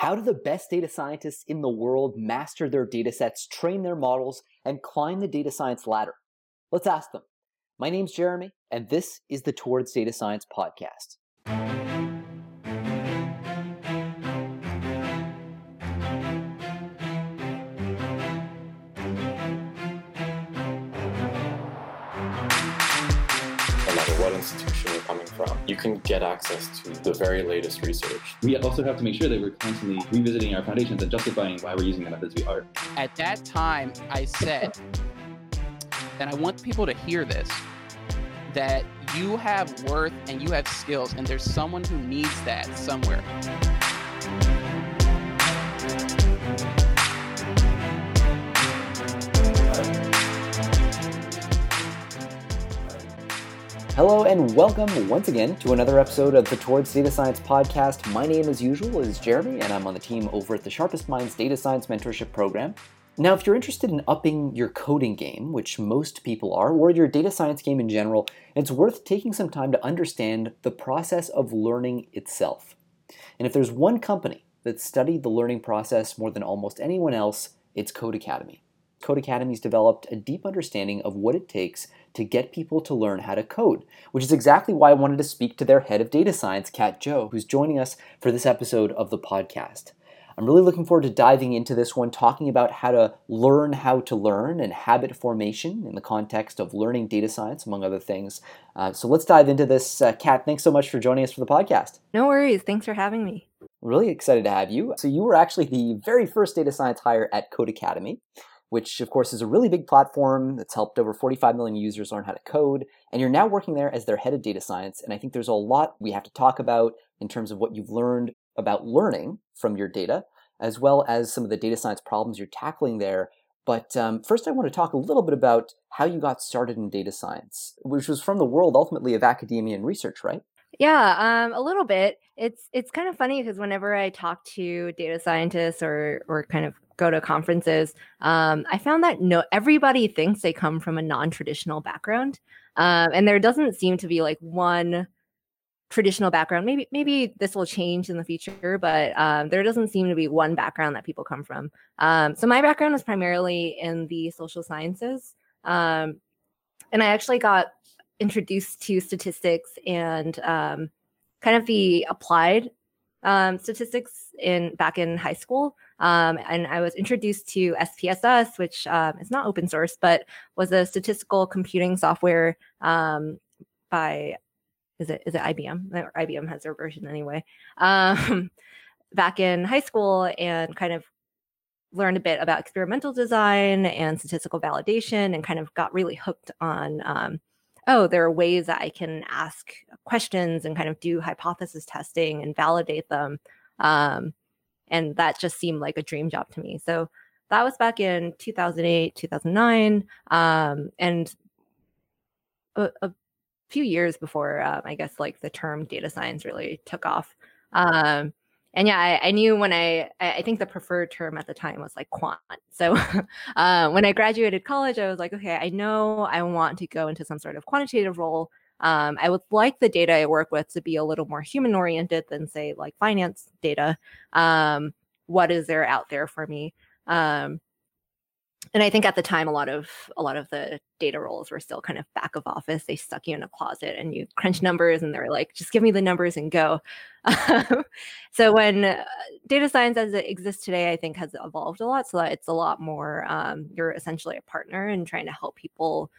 How do the best data scientists in the world master their data sets, train their models, and climb the data science ladder? Let's ask them. My name's Jeremy, and this is the Towards Data Science podcast. From. You can get access to the very latest research. We also have to make sure that we're constantly revisiting our foundations and justifying why we're using the methods we are. At that time, I said, and I want people to hear this, that you have worth and you have skills, and there's someone who needs that somewhere. Hello and welcome once again to another episode of the Towards Data Science podcast. My name, as usual, is Jeremy, and I'm on the team over at the SharpestMinds Data Science Mentorship Program. Now, if you're interested in upping your coding game, which most people are, or your data science game in general, it's worth taking some time to understand the process of learning itself. And if there's one company that studied the learning process more than almost anyone else, it's Code Academy. Codecademy. Codecademy's developed a deep understanding of what it takes to get people to learn how to code, which is exactly why I wanted to speak to their head of data science, Cat Zhou, who's joining us for this episode of the podcast. I'm really looking forward to diving into this one, talking about how to learn how to learn and habit formation in the context of learning data science, among other things. Uh, so let's dive into this. Uh, Cat, thanks so much for joining us for the podcast. No worries. Thanks for having me. Really excited to have you. So, you were actually the very first data science hire at Codecademy which of course is a really big platform that's helped over 45 million users learn how to code. And you're now working there as their head of data science. And I think there's a lot we have to talk about in terms of what you've learned about learning from your data, as well as some of the data science problems you're tackling there. But um, first, I want to talk a little bit about how you got started in data science, which was from the world ultimately of academia and research, right? Yeah, um, a little bit. It's it's kind of funny because whenever I talk to data scientists or or kind of go to conferences, um, I found that no everybody thinks they come from a non-traditional background, um, and there doesn't seem to be like one traditional background. Maybe maybe this will change in the future, but um, there doesn't seem to be one background that people come from. Um, so my background was primarily in the social sciences, um, and I actually got introduced to statistics and um, kind of the applied statistics in back in high school. Um, and I was introduced to SPSS, which um, is not open source, but was a statistical computing software um, by is it is it IBM? IBM has their version anyway. Um, back in high school, and kind of learned a bit about experimental design and statistical validation, and kind of got really hooked on um, oh, there are ways that I can ask questions and kind of do hypothesis testing and validate them. Um, and that just seemed like a dream job to me. So that was back in 2008, 2009. Um, and a, a, few years before, um, I guess, like the term data science really took off. Um, and yeah, I, I, knew when I, I think the preferred term at the time was like quant. So uh, when I graduated college, I was like, okay, I know I want to go into some sort of quantitative role. Um, I would like the data I work with to be a little more human oriented than, say, like finance data. Um, what is there out there for me? Um, and I think at the time a lot of a lot of the data roles were still kind of back of office. They stuck you in a closet and you crunch numbers and they're like, just give me the numbers and go. so when uh, data science as it exists today, I think has evolved a lot. So that it's a lot more um, you're essentially a partner and trying to help people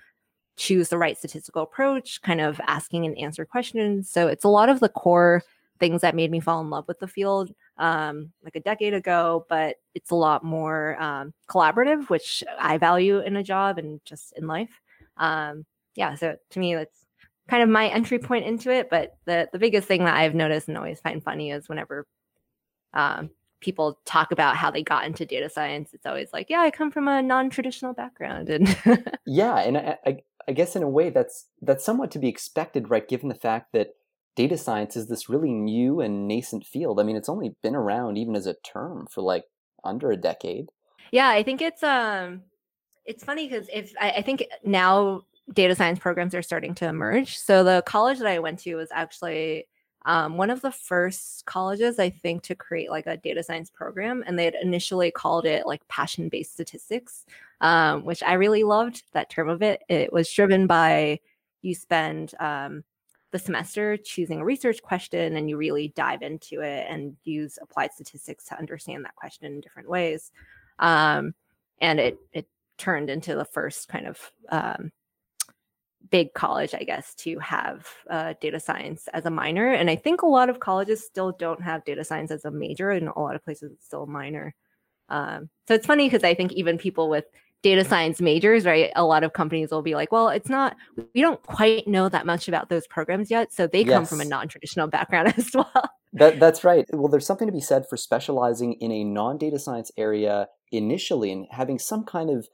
choose the right statistical approach, kind of asking and answer questions. So it's a lot of the core things that made me fall in love with the field um, like a decade ago, but it's a lot more um, collaborative, which I value in a job and just in life. Um, yeah, so to me, that's kind of my entry point into it. But the the biggest thing that I've noticed and always find funny is whenever um, people talk about how they got into data science, it's always like, yeah, I come from a non traditional background, and yeah, and I, I, I guess in a way that's that's somewhat to be expected, right? Given the fact that data science is this really new and nascent field. I mean, it's only been around even as a term for like under a decade. Yeah, I think it's um it's funny because if I, I, think now data science programs are starting to emerge. So the college that I went to was actually um, one of the first colleges, I think, to create like a data science program, and they had initially called it like passion based statistics, um, which I really loved that term of it. It was driven by you spend um, the semester choosing a research question and you really dive into it and use applied statistics to understand that question in different ways. Um, and it it turned into the first kind of um, big college, I guess, to have uh, data science as a minor. And I think a lot of colleges still don't have data science as a major, and a lot of places it's still a minor. Um, so it's funny because I think even people with data science majors, right? A lot of companies will be like, well, it's not, we don't quite know that much about those programs yet. So they yes. come from a non traditional background as well. That, that's right. Well, there's something to be said for specializing in a non data science area initially and having some kind of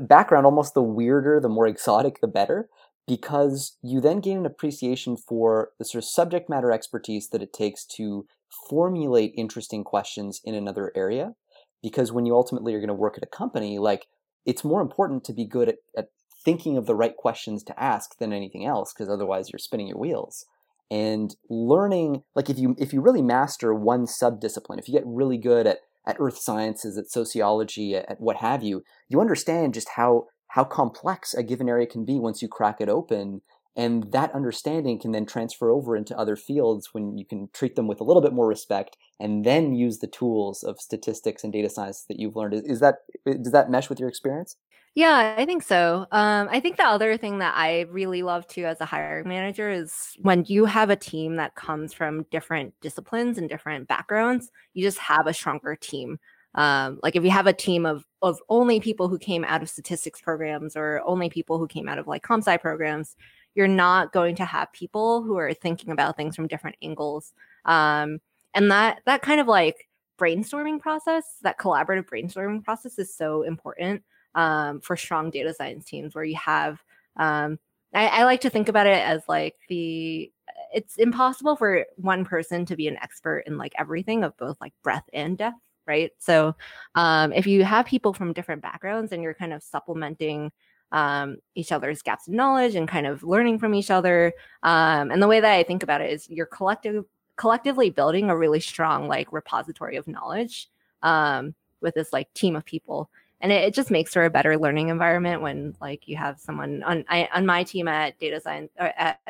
background, almost the weirder, the more exotic, the better, because you then gain an appreciation for the sort of subject matter expertise that it takes to formulate interesting questions in another area. Because when you ultimately are going to work at a company, like it's more important to be good at, at thinking of the right questions to ask than anything else because otherwise you're spinning your wheels and learning like if you if you really master one subdiscipline if you get really good at at earth sciences at sociology at, at what have you you understand just how how complex a given area can be once you crack it open and that understanding can then transfer over into other fields when you can treat them with a little bit more respect and then use the tools of statistics and data science that you've learned. Is that does that mesh with your experience? Yeah, I think so. Um, I think the other thing that I really love too as a hiring manager is when you have a team that comes from different disciplines and different backgrounds, you just have a stronger team. Um, like if you have a team of of only people who came out of statistics programs or only people who came out of like comp sci programs, you're not going to have people who are thinking about things from different angles. Um, and that that kind of like brainstorming process, that collaborative brainstorming process is so important um, for strong data science teams where you have um, I, I like to think about it as like the it's impossible for one person to be an expert in like everything of both like breadth and depth right so um, if you have people from different backgrounds and you're kind of supplementing um, each other's gaps of knowledge and kind of learning from each other. Um, and the way that I think about it is you're collective collectively building a really strong like repository of knowledge um, with this like team of people. And it, it, just makes for a better learning environment when like you have someone on I, on my team at data science or at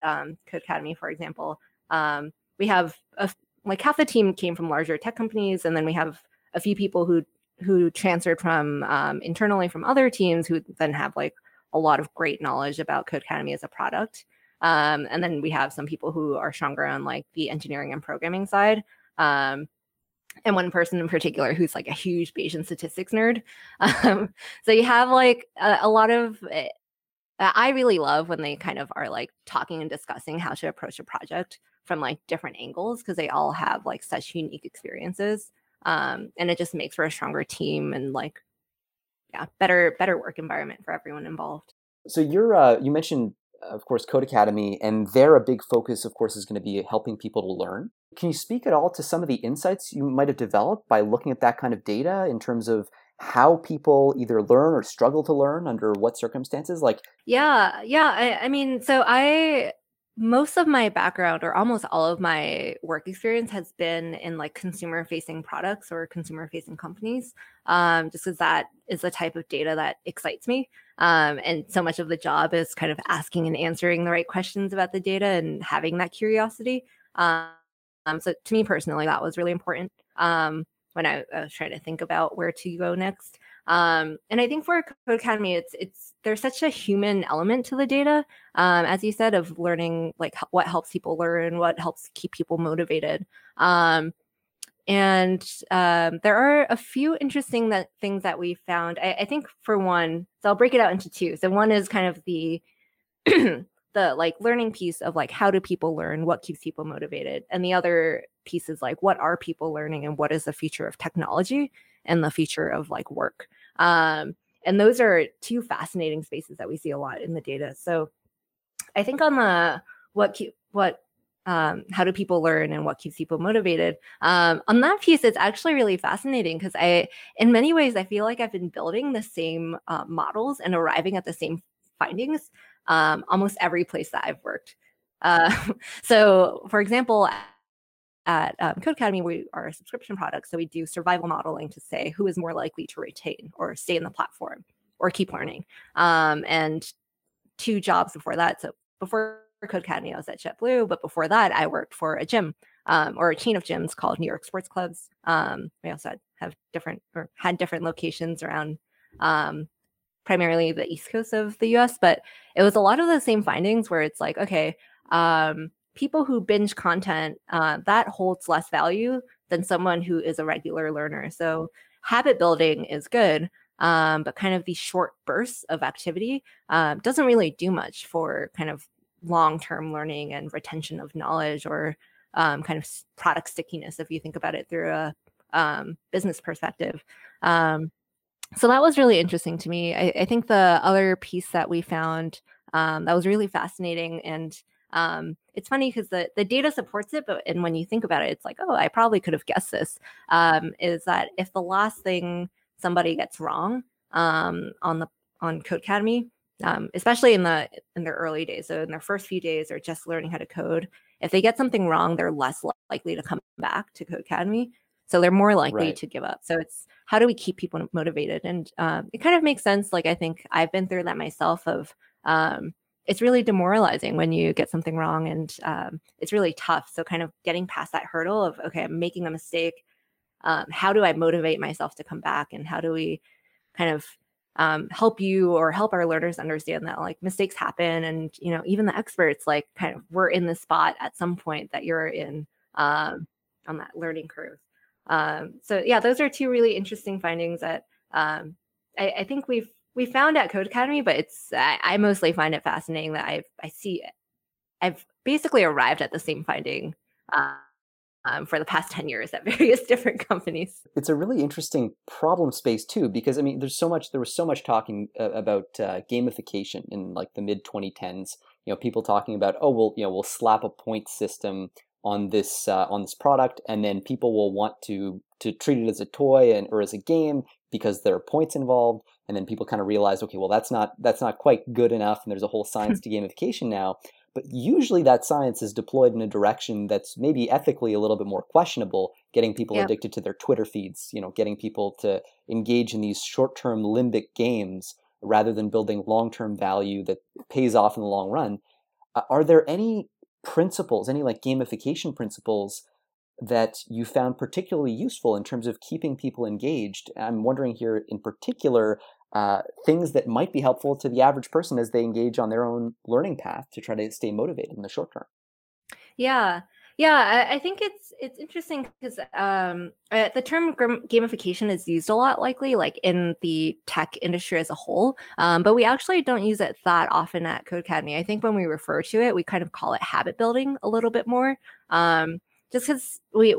um, Codecademy, for example. Um, we have a, like half the team came from larger tech companies, and then we have a few people who who transferred from um, internally from other teams who then have like a lot of great knowledge about Codecademy as a product. Um, and then we have some people who are stronger on like the engineering and programming side. Um, and one person in particular who's like a huge Bayesian statistics nerd. Um, so you have like a, a lot of. Uh, I really love when they kind of are like talking and discussing how to approach a project from like different angles because they all have like such unique experiences um, and it just makes for a stronger team and like yeah better better work environment for everyone involved so you're uh, you mentioned of course Codecademy and there a big focus of course is going to be helping people to learn. Can you speak at all to some of the insights you might have developed by looking at that kind of data in terms of how people either learn or struggle to learn under what circumstances? Like yeah yeah I, I mean so i most of my background or almost all of my work experience has been in like consumer facing products or consumer facing companies um, just because that is the type of data that excites me um, and so much of the job is kind of asking and answering the right questions about the data and having that curiosity um, so to me personally that was really important um, when I, I was trying to think about where to go next um, and I think for Codecademy, it's it's there's such a human element to the data, um, as you said, of learning like what helps people learn, what helps keep people motivated. Um, and um, there are a few interesting that things that we found. I, I, think for one, so I'll break it out into two. So one is kind of the the like learning piece of like how do people learn, what keeps people motivated, and the other piece is like what are people learning and what is the future of technology and the future of like work. Um, and those are two fascinating spaces that we see a lot in the data. So I think on the what what um, how do people learn and what keeps people motivated um, on that piece it's actually really fascinating because i in many ways i feel like i've been building the same uh, models and arriving at the same findings um, almost every place that i've worked Uh, so, for example, at um, Codecademy, we are a subscription product. So we do survival modeling to say who is more likely to retain or stay in the platform or keep learning. Um, and two jobs before that. So before Codecademy, I was at JetBlue, but before that, I worked for a gym um, or a chain of gyms called New York Sports Clubs. Um, we also had, have different or had different locations around um, primarily the east coast of the US, but it was a lot of the same findings where it's like, okay, um, people who binge content, uh, that holds less value than someone who is a regular learner. So habit building is good, um, but kind of these short bursts of activity uh, doesn't really do much for kind of long-term learning and retention of knowledge or um, kind of product stickiness if you think about it through a um, business perspective. Um, so that was really interesting to me. I, I, think the other piece that we found um, that was really fascinating and um, it's funny because the, the data supports it, but and when you think about it, it's like, oh, I probably could have guessed this. Um, is that if the last thing somebody gets wrong on the on Codecademy, um, especially in the in their early days. So in their first few days, they're just learning how to code. If they get something wrong, they're less likely to come back to Codecademy. So they're more likely right. to give up. So it's how do we keep people motivated? And um, it kind of makes sense. Like I think I've been through that myself. Of um, it's really demoralizing when you get something wrong, and um, it's really tough. So kind of getting past that hurdle of okay, I'm making a mistake. Um, how do I motivate myself to come back? And how do we kind of um, help you or help our learners understand that like mistakes happen and you know even the experts like kind of we're in the spot at some point that you're in um, on that learning curve um, so yeah those are two really interesting findings that um, I, I, think we've we found at Codecademy but it's I, I, mostly find it fascinating that i've i see i've basically arrived at the same finding uh, um, for the past 10 years at various different companies. It's a really interesting problem space too, because I mean, there's so much, there was so much talking uh, about uh, gamification in like the mid 2010s, you know, people talking about, oh, well, you know, we'll slap a point system on this, uh, on this product and then people will want to, to treat it as a toy and, or as a game because there are points involved. And then people kind of realize, okay, well, that's not, that's not quite good enough. And there's a whole science to gamification now. But usually that science is deployed in a direction that's maybe ethically a little bit more questionable, getting people yep. addicted to their Twitter feeds, you know, getting people to engage in these short-term limbic games rather than building long-term value that pays off in the long run. Uh, are there any principles, any like gamification principles that you found particularly useful in terms of keeping people engaged? I'm wondering here in particular uh, things that might be helpful to the average person as they engage on their own learning path to try to stay motivated in the short term. Yeah, yeah, I, I think it's it's interesting because um, uh, the term gamification is used a lot, likely like in the tech industry as a whole, um, but we actually don't use it that often at Codecademy. I think when we refer to it, we kind of call it habit building a little bit more, um, just because we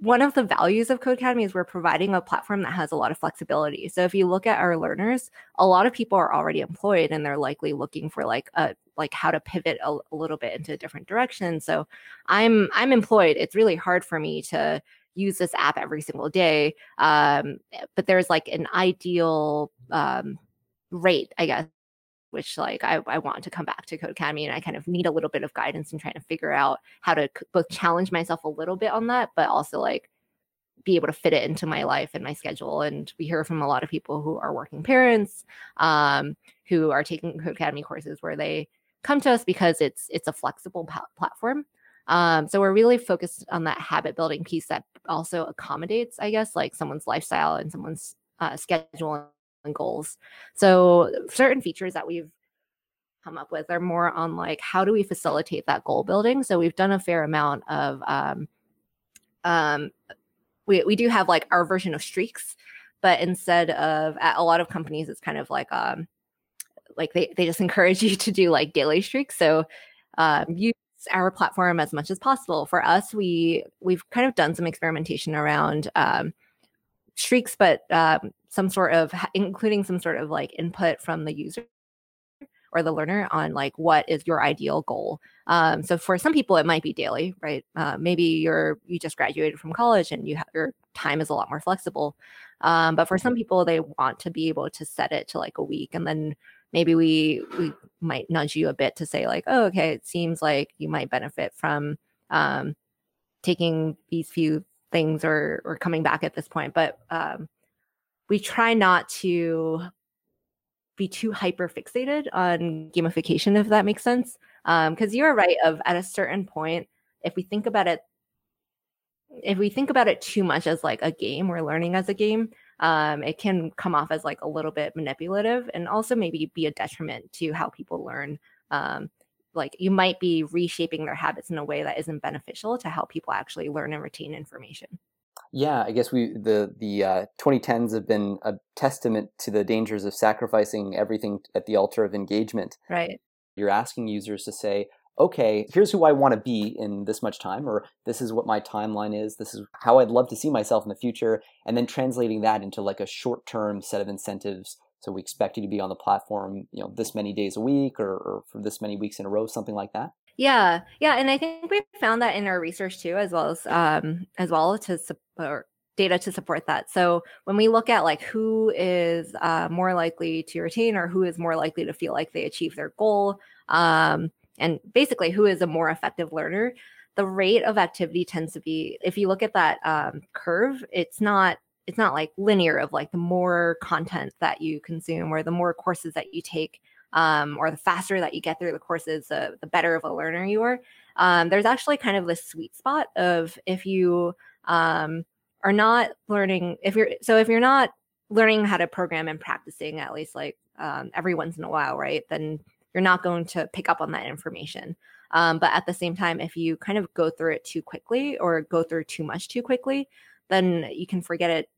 one of the values of Codecademy is we're providing a platform that has a lot of flexibility. So if you look at our learners, a lot of people are already employed and they're likely looking for like a like how to pivot a, a little bit into a different direction. So I'm I'm employed. It's really hard for me to use this app every single day. Um, but there's like an ideal um, rate, I guess, which like I, I want to come back to Codecademy and I kind of need a little bit of guidance in trying to figure out how to both challenge myself a little bit on that, but also like be able to fit it into my life and my schedule. And we hear from a lot of people who are working parents, um, who are taking Codecademy courses where they come to us because it's it's a flexible p- platform. Um, so we're really focused on that habit building piece that also accommodates, I guess, like someone's lifestyle and someone's uh, schedule and goals. So certain features that we've come up with are more on like how do we facilitate that goal building. So we've done a fair amount of um, um, we we do have like our version of streaks, but instead of at a lot of companies, it's kind of like um like they they just encourage you to do like daily streaks. So um, use our platform as much as possible. For us, we we've kind of done some experimentation around um, streaks, but um, some sort of including some sort of like input from the user or the learner on like what is your ideal goal. Um, so for some people it might be daily right? Uh, maybe you're you just graduated from college and you have your time is a lot more flexible. Um, but for some mm-hmm. people they want to be able to set it to like a week and then maybe we we might nudge you a bit to say like oh okay it seems like you might benefit from um, taking these few things or or coming back at this point but um, we try not to be too hyper fixated on gamification if that makes sense. Because um, you're right of at a certain point if we think about it if we think about it too much as like a game we're learning as a game um, it can come off as like a little bit manipulative and also maybe be a detriment to how people learn um, like you might be reshaping their habits in a way that isn't beneficial to help people actually learn and retain information. Yeah i guess we the the uh, 2010s have been a testament to the dangers of sacrificing everything at the altar of engagement. Right. You're asking users to say okay, here's who I want to be in this much time, or this is what my timeline is, this is how I'd love to see myself in the future, and then translating that into like a short term set of incentives. So we expect you to be on the platform, you know, this many days a week or, or for this many weeks in a row, something like that. Yeah, yeah, and I think we found that in our research too, as well as um, as well to support data to support that. So when we look at like who is uh, more likely to retain or who is more likely to feel like they achieve their goal, um, and basically who is a more effective learner the rate of activity tends to be if you look at that um, curve it's not it's not like linear of like the more content that you consume or the more courses that you take um, or the faster that you get through the courses uh, the better of a learner you are um, there's actually kind of this sweet spot of if you um, are not learning if you're so if you're not learning how to program and practicing at least like um, every once in a while right then you're not going to pick up on that information. Um, but at the same time, if you kind of go through it too quickly or go through too much too quickly, then you can forget it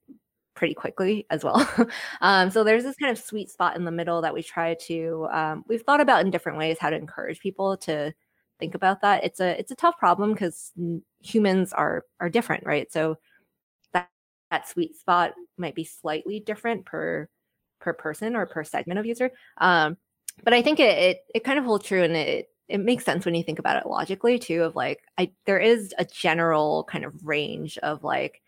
pretty quickly as well. um, so there's this kind of sweet spot in the middle that we try to um, we've thought about in different ways how to encourage people to think about that. It's a it's a tough problem because humans are are different, right? So that that sweet spot might be slightly different per per person or per segment of user. Um, but I think it, it it kind of holds true and it it makes sense when you think about it logically too of like I there is a general kind of range of like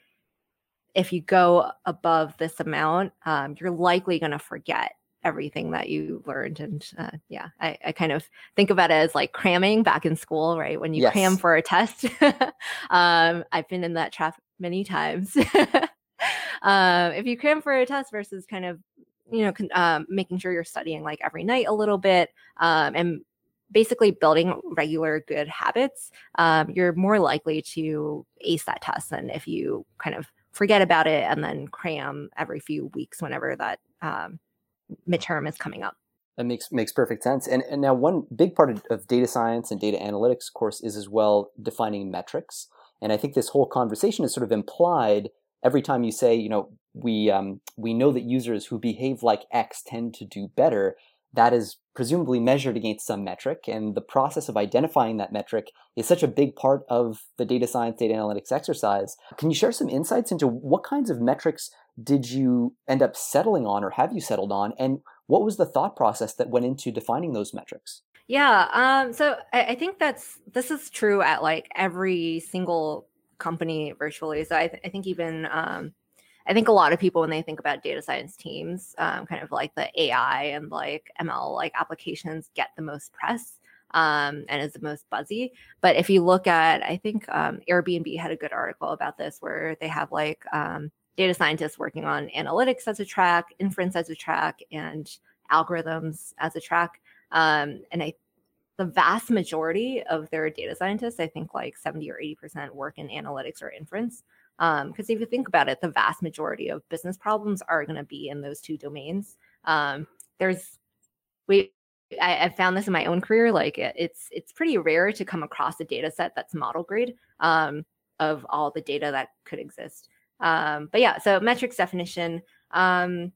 if you go above this amount, um, you're likely going to forget everything that you learned. And uh, yeah, I, I, kind of think about it as like cramming back in school, right? When you yes. cram for a test. um, I've been in that trap many times. um, if you cram for a test versus kind of you know, um, making sure you're studying like every night a little bit um, and basically building regular good habits, um, you're more likely to ace that test than if you kind of forget about it and then cram every few weeks whenever that um, midterm is coming up. That makes makes perfect sense. And and now one big part of, of data science and data analytics, of course, is as well defining metrics. And I think this whole conversation is sort of implied every time you say, you know, we um, we know that users who behave like X tend to do better. That is presumably measured against some metric, and the process of identifying that metric is such a big part of the data science, data analytics exercise. Can you share some insights into what kinds of metrics did you end up settling on, or have you settled on, and what was the thought process that went into defining those metrics? Yeah, um, so I, I think that's this is true at like every single company virtually. So I, th- I think even um, I think a lot of people when they think about data science teams, um, kind of like the AI and like ML like applications get the most press um, and is the most buzzy. But if you look at, I think um, Airbnb had a good article about this where they have like um, data scientists working on analytics as a track, inference as a track, and algorithms as a track. Um, and I the vast majority of their data scientists, I think like 70 or 80% work in analytics or inference. Because um, if you think about it, the vast majority of business problems are going to be in those two domains. Um, there's, we, I, I, found this in my own career. Like it, it's it's pretty rare to come across a data set that's model grade um, of all the data that could exist. Um, but yeah, so metrics definition. Um,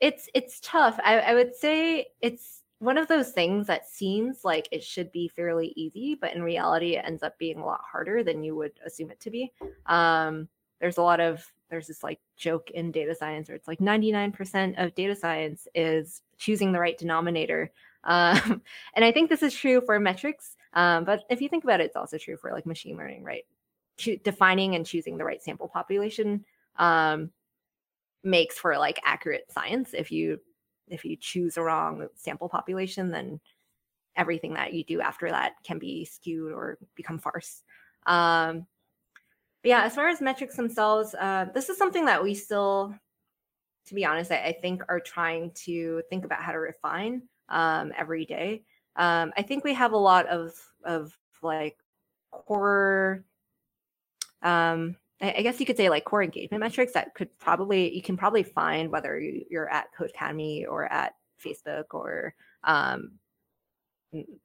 it's it's tough. I, I would say it's one of those things that seems like it should be fairly easy, but in reality, it ends up being a lot harder than you would assume it to be. Um, there's a lot of there's this like joke in data science where it's like 99% of data science is choosing the right denominator. Um, and I think this is true for metrics. Um, but if you think about it, it's also true for like machine learning, right? Cho- defining and choosing the right sample population um, makes for like accurate science if you if you choose a wrong sample population, then everything that you do after that can be skewed or become farce. Um, but yeah, as far as metrics themselves, uh, this is something that we still, to be honest, I, I think are trying to think about how to refine um, every day. Um, I think we have a lot of of like core um I guess you could say like core engagement metrics that could probably you can probably find whether you're at Codecademy or at Facebook or um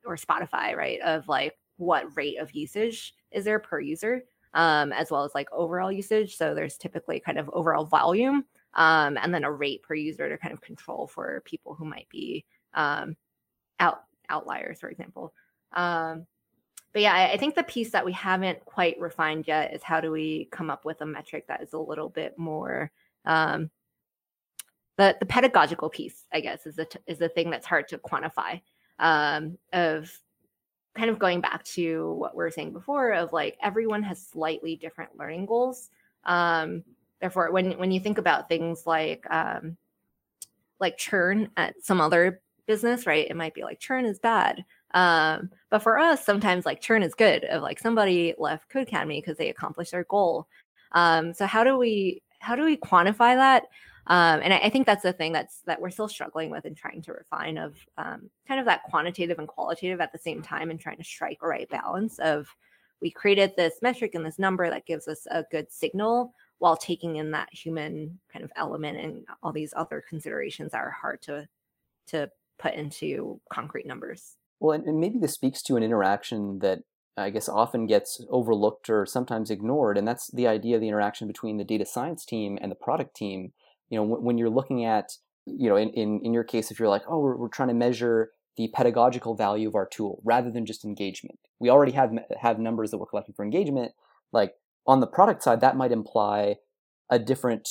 or Spotify, right? Of like what rate of usage is there per user, um, as well as like overall usage. So there's typically kind of overall volume, um, and then a rate per user to kind of control for people who might be um, out outliers, for example. Um, but yeah, I, I, think the piece that we haven't quite refined yet is how do we come up with a metric that is a little bit more um, the the pedagogical piece, I guess, is the t- is the thing that's hard to quantify. Um, of kind of going back to what we were saying before, of like everyone has slightly different learning goals. Um, therefore, when when you think about things like um, like churn at some other business, right? It might be like churn is bad. Um, but for us, sometimes like churn is good. Of like somebody left Codecademy because they accomplished their goal. Um, so how do we how do we quantify that? Um, and I, I, think that's the thing that's that we're still struggling with and trying to refine of um, kind of that quantitative and qualitative at the same time and trying to strike a right balance of we created this metric and this number that gives us a good signal while taking in that human kind of element and all these other considerations that are hard to to put into concrete numbers. Well, and, maybe this speaks to an interaction that I guess often gets overlooked or sometimes ignored, and that's the idea of the interaction between the data science team and the product team. You know, when, when you're looking at, you know, in, in, in your case, if you're like, oh, we're, we're trying to measure the pedagogical value of our tool rather than just engagement. We already have have numbers that we're collecting for engagement. Like on the product side, that might imply a different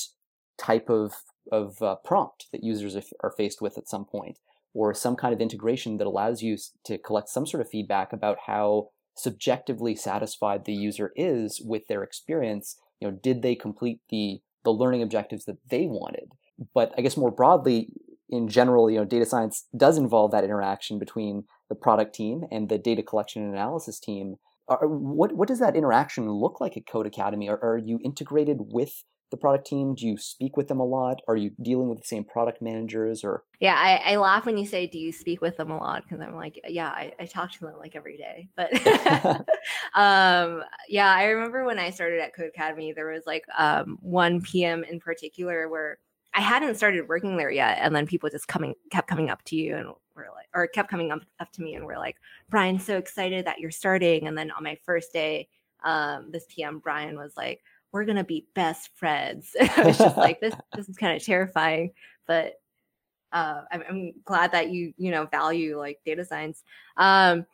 type of of uh, prompt that users are faced with at some point or some kind of integration that allows you to collect some sort of feedback about how subjectively satisfied the user is with their experience. You know did they complete the the learning objectives that they wanted? But i guess more broadly in general you know data science does involve that interaction between the product team and the data collection and analysis team. What what does that interaction look like at Codecademy are, are you integrated with the product team? Do you speak with them a lot? Are you dealing with the same product managers or? Yeah, I, I laugh when you say, do you speak with them a lot? Because I'm like, yeah, I, I, talk to them like every day. But um, yeah, I remember when I started at Codecademy, there was like um, one PM in particular where I hadn't started working there yet. And then people just coming, kept coming up to you and were like, or kept coming up, up to me and were like, Brian, so excited that you're starting. And then on my first day, um, this PM, Brian was like, we're gonna be best friends. I was just like, this this is kind of terrifying, but uh, I'm, I'm, glad that you you know value like data science. Um,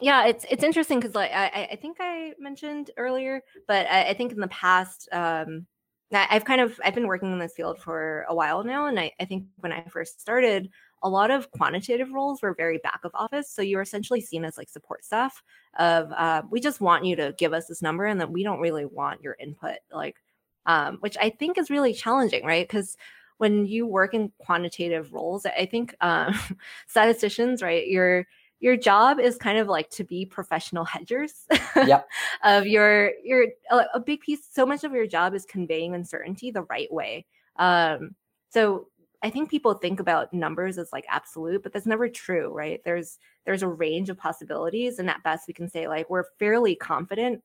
yeah, it's it's interesting because like I, I think I mentioned earlier, but I, I think in the past, um, I've kind of I've been working in this field for a while now, and I, I think when I first started, a lot of quantitative roles were very back of office. So you're essentially seen as like support staff of uh, we just want you to give us this number and that we don't really want your input, like um, which I think is really challenging, right? Because when you work in quantitative roles, I think um, statisticians, right, your your job is kind of like to be professional hedgers yep. of your your a big piece. So much of your job is conveying uncertainty the right way. Um, so I think people think about numbers as like absolute, but that's never true, right? There's there's a range of possibilities, and at best we can say like we're fairly confident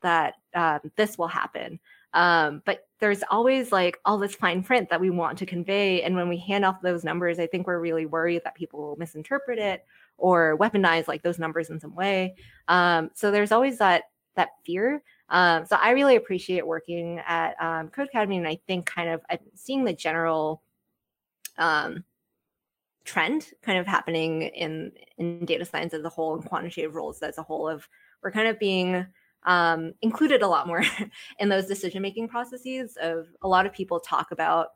that um, this will happen. Um, but there's always like all this fine print that we want to convey, and when we hand off those numbers, I think we're really worried that people will misinterpret it or weaponize like those numbers in some way. Um, so there's always that that fear. Um, so I really appreciate working at um, Codecademy, and I think kind of seeing the general um, trend kind of happening in in data science as a whole and quantitative roles as a whole of we're kind of being um, included a lot more in those decision making processes of a lot of people talk about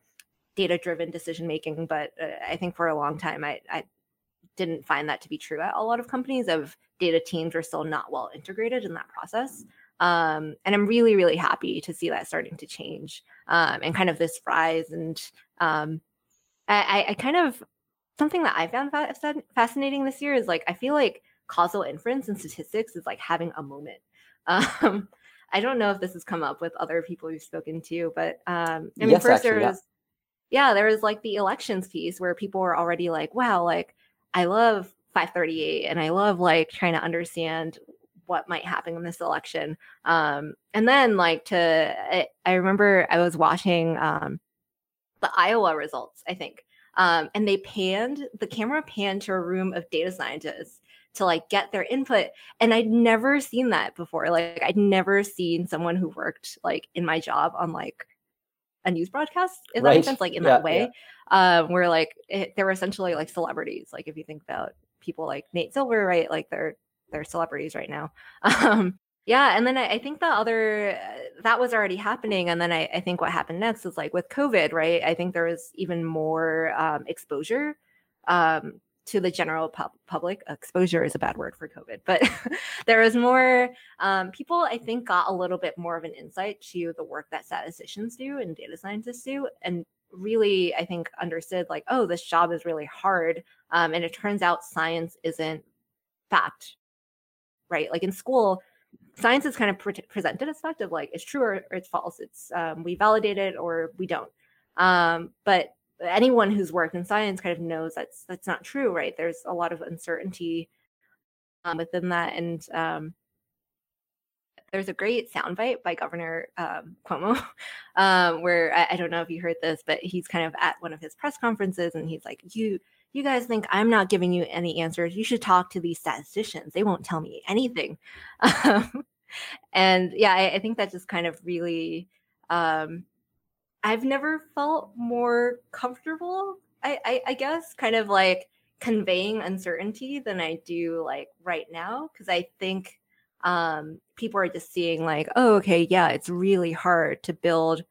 data driven decision making but uh, i think for a long time I, I didn't find that to be true at a lot of companies of data teams are still not well integrated in that process. Um, and i'm really really happy to see that starting to change um, and kind of this rise and um, I, I kind of something that I found fascinating this year is like I feel like causal inference in statistics is like having a moment. Um, I don't know if this has come up with other people you've spoken to, but um, I mean, Yes, first actually, there yeah. was, yeah, there was like the elections piece where people were already like, wow, like I love 538 and I love like trying to understand what might happen in this election. Um, and then like to, I, I remember I was watching um, the Iowa results, I think. Um, and they panned the camera panned to a room of data scientists to like get their input and i'd never seen that before like i'd never seen someone who worked like in my job on like a news broadcast if that Right. makes sense like in Yeah, that way um where like it, they were essentially like celebrities like if you think about people like nate silver right like they're they're celebrities right now um yeah and then i, I think the other uh, that was already happening and then I, I think what happened next is like with covid right i think there was even more um, exposure um, to the general pub- public. Exposure is a bad word for COVID, but there was more um, people. I think got a little bit more of an insight to the work that statisticians do and data scientists do, and really, I think understood like, oh, this job is really hard, um, and it turns out science isn't fact, right? Like in school. Science is kind of pre- presented as fact of like it's true or, or it's false. It's um, we validate it or we don't. Um, but anyone who's worked in science kind of knows that's that's not true right there's a lot of uncertainty um, within that and um, there's a great soundbite by governor um, cuomo um, where I, I don't know if you heard this but he's kind of at one of his press conferences and he's like you you guys think i'm not giving you any answers you should talk to these statisticians they won't tell me anything and yeah I, I think that just kind of really um, I've never felt more comfortable, I, I, I guess, kind of like conveying uncertainty than I do like right now. Cause I think um, people are just seeing like, oh, okay, yeah, it's really hard to build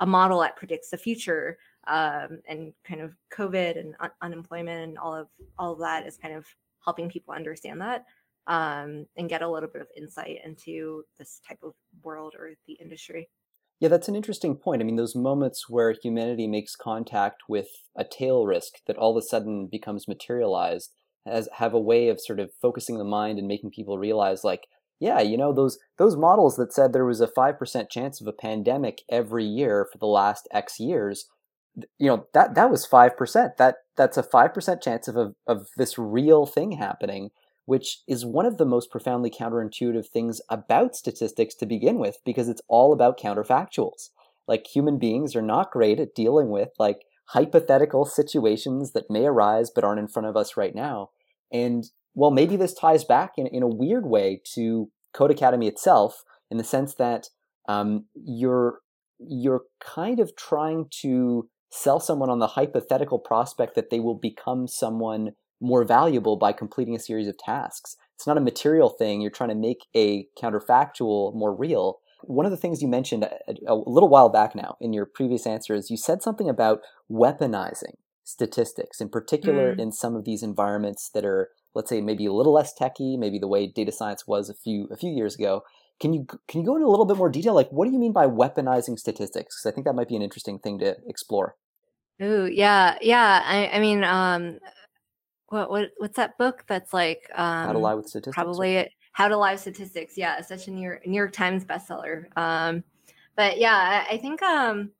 a model that predicts the future. Um, and kind of COVID and un- unemployment and all of all of that is kind of helping people understand that um, and get a little bit of insight into this type of world or the industry. Yeah, that's an interesting point. I mean, those moments where humanity makes contact with a tail risk that all of a sudden becomes materialized has have a way of sort of focusing the mind and making people realize like, yeah, you know, those those models that said there was a 5% chance of a pandemic every year for the last X years, you know, that that was 5%. That that's a 5% chance of a, of this real thing happening which is one of the most profoundly counterintuitive things about statistics to begin with, because it's all about counterfactuals. Like human beings are not great at dealing with like hypothetical situations that may arise but aren't in front of us right now. And well, maybe this ties back in, in a weird way to Codecademy itself, in the sense that um, you're you're kind of trying to sell someone on the hypothetical prospect that they will become someone more valuable by completing a series of tasks. It's not a material thing. You're trying to make a counterfactual more real. One of the things you mentioned a, a little while back now in your previous answer is you said something about weaponizing statistics, in particular Mm. in some of these environments that are, let's say, maybe a little less techy, maybe the way data science was a few a few years ago. Can you can you go into a little bit more detail? Like, what do you mean by weaponizing statistics? Because I think that might be an interesting thing to explore. Ooh, yeah, yeah. I, I mean, um, what what what's that book that's like um How to lie with statistics? probably it, How to Lie with Statistics. Yeah, such a New York, New York Times bestseller. Um, but yeah, I, I think um,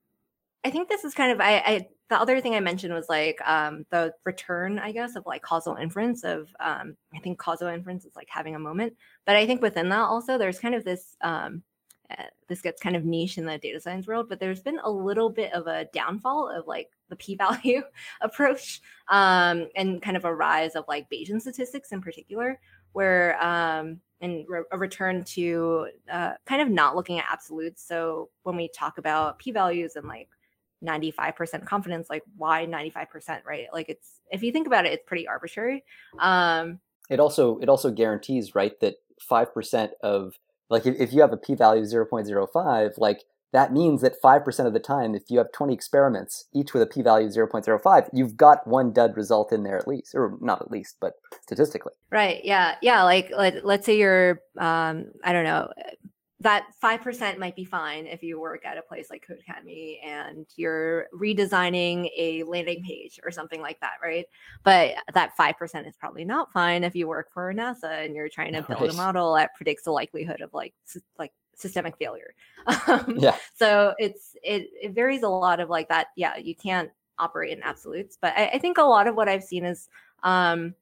I think this is kind of I, I the other thing I mentioned was like um the return, I guess, of like causal inference of um I think causal inference is like having a moment. But I think within that also there's kind of this um uh, this gets kind of niche in the data science world, but there's been a little bit of a downfall of like the p-value approach um, and kind of a rise of like Bayesian statistics in particular, where um, and re- a return to uh, kind of not looking at absolutes. So when we talk about p-values and like 95% confidence, like why 95%, right? Like it's if you think about it, it's pretty arbitrary. Um, it also it also guarantees right that 5% of like if, if you have a p-value of 0.05 like that means that 5% of the time if you have 20 experiments each with a p-value of 0.05 you've got one dud result in there at least or not at least but statistically Right. Yeah. Yeah. Like let, let's say you're um I don't know that 5% might be fine if you work at a place like Codecademy and you're redesigning a landing page or something like that, right? But that 5% is probably not fine if you work for NASA and you're trying to build a model that predicts the likelihood of like like systemic failure. Um, yeah. So it's it it varies a lot of like that. Yeah, you can't operate in absolutes, but I, I think a lot of what I've seen is um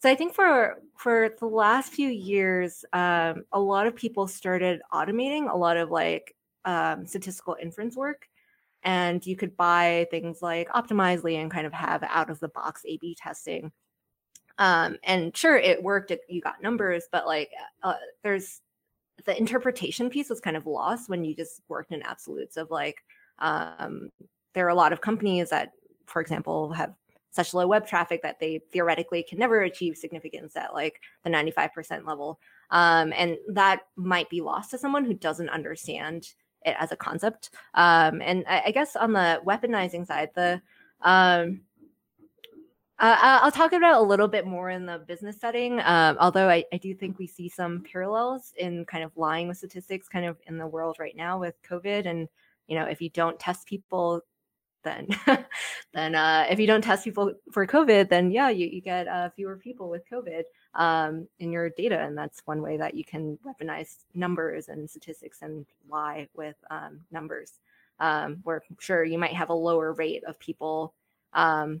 so I think for for the last few years, um, a lot of people started automating a lot of like um, statistical inference work, and you could buy things like Optimizely and kind of have out of the box A/B testing. Um, and sure, it worked. It, you got numbers, but like uh, there's the interpretation piece was kind of lost when you just worked in absolutes of like um, there are a lot of companies that, for example, have such low web traffic that they theoretically can never achieve significance at like the 95% level. Um, and that might be lost to someone who doesn't understand it as a concept. Um, and I, I, guess on the weaponizing side, the um, uh, I'll talk about a little bit more in the business setting, um, although I, I, do think we see some parallels in kind of lying with statistics kind of in the world right now with COVID. And, you know, if you don't test people then then uh, if you don't test people for covid then yeah you, you get uh, fewer people with covid um, in your data and that's one way that you can weaponize numbers and statistics and lie with um, numbers um, where sure you might have a lower rate of people um,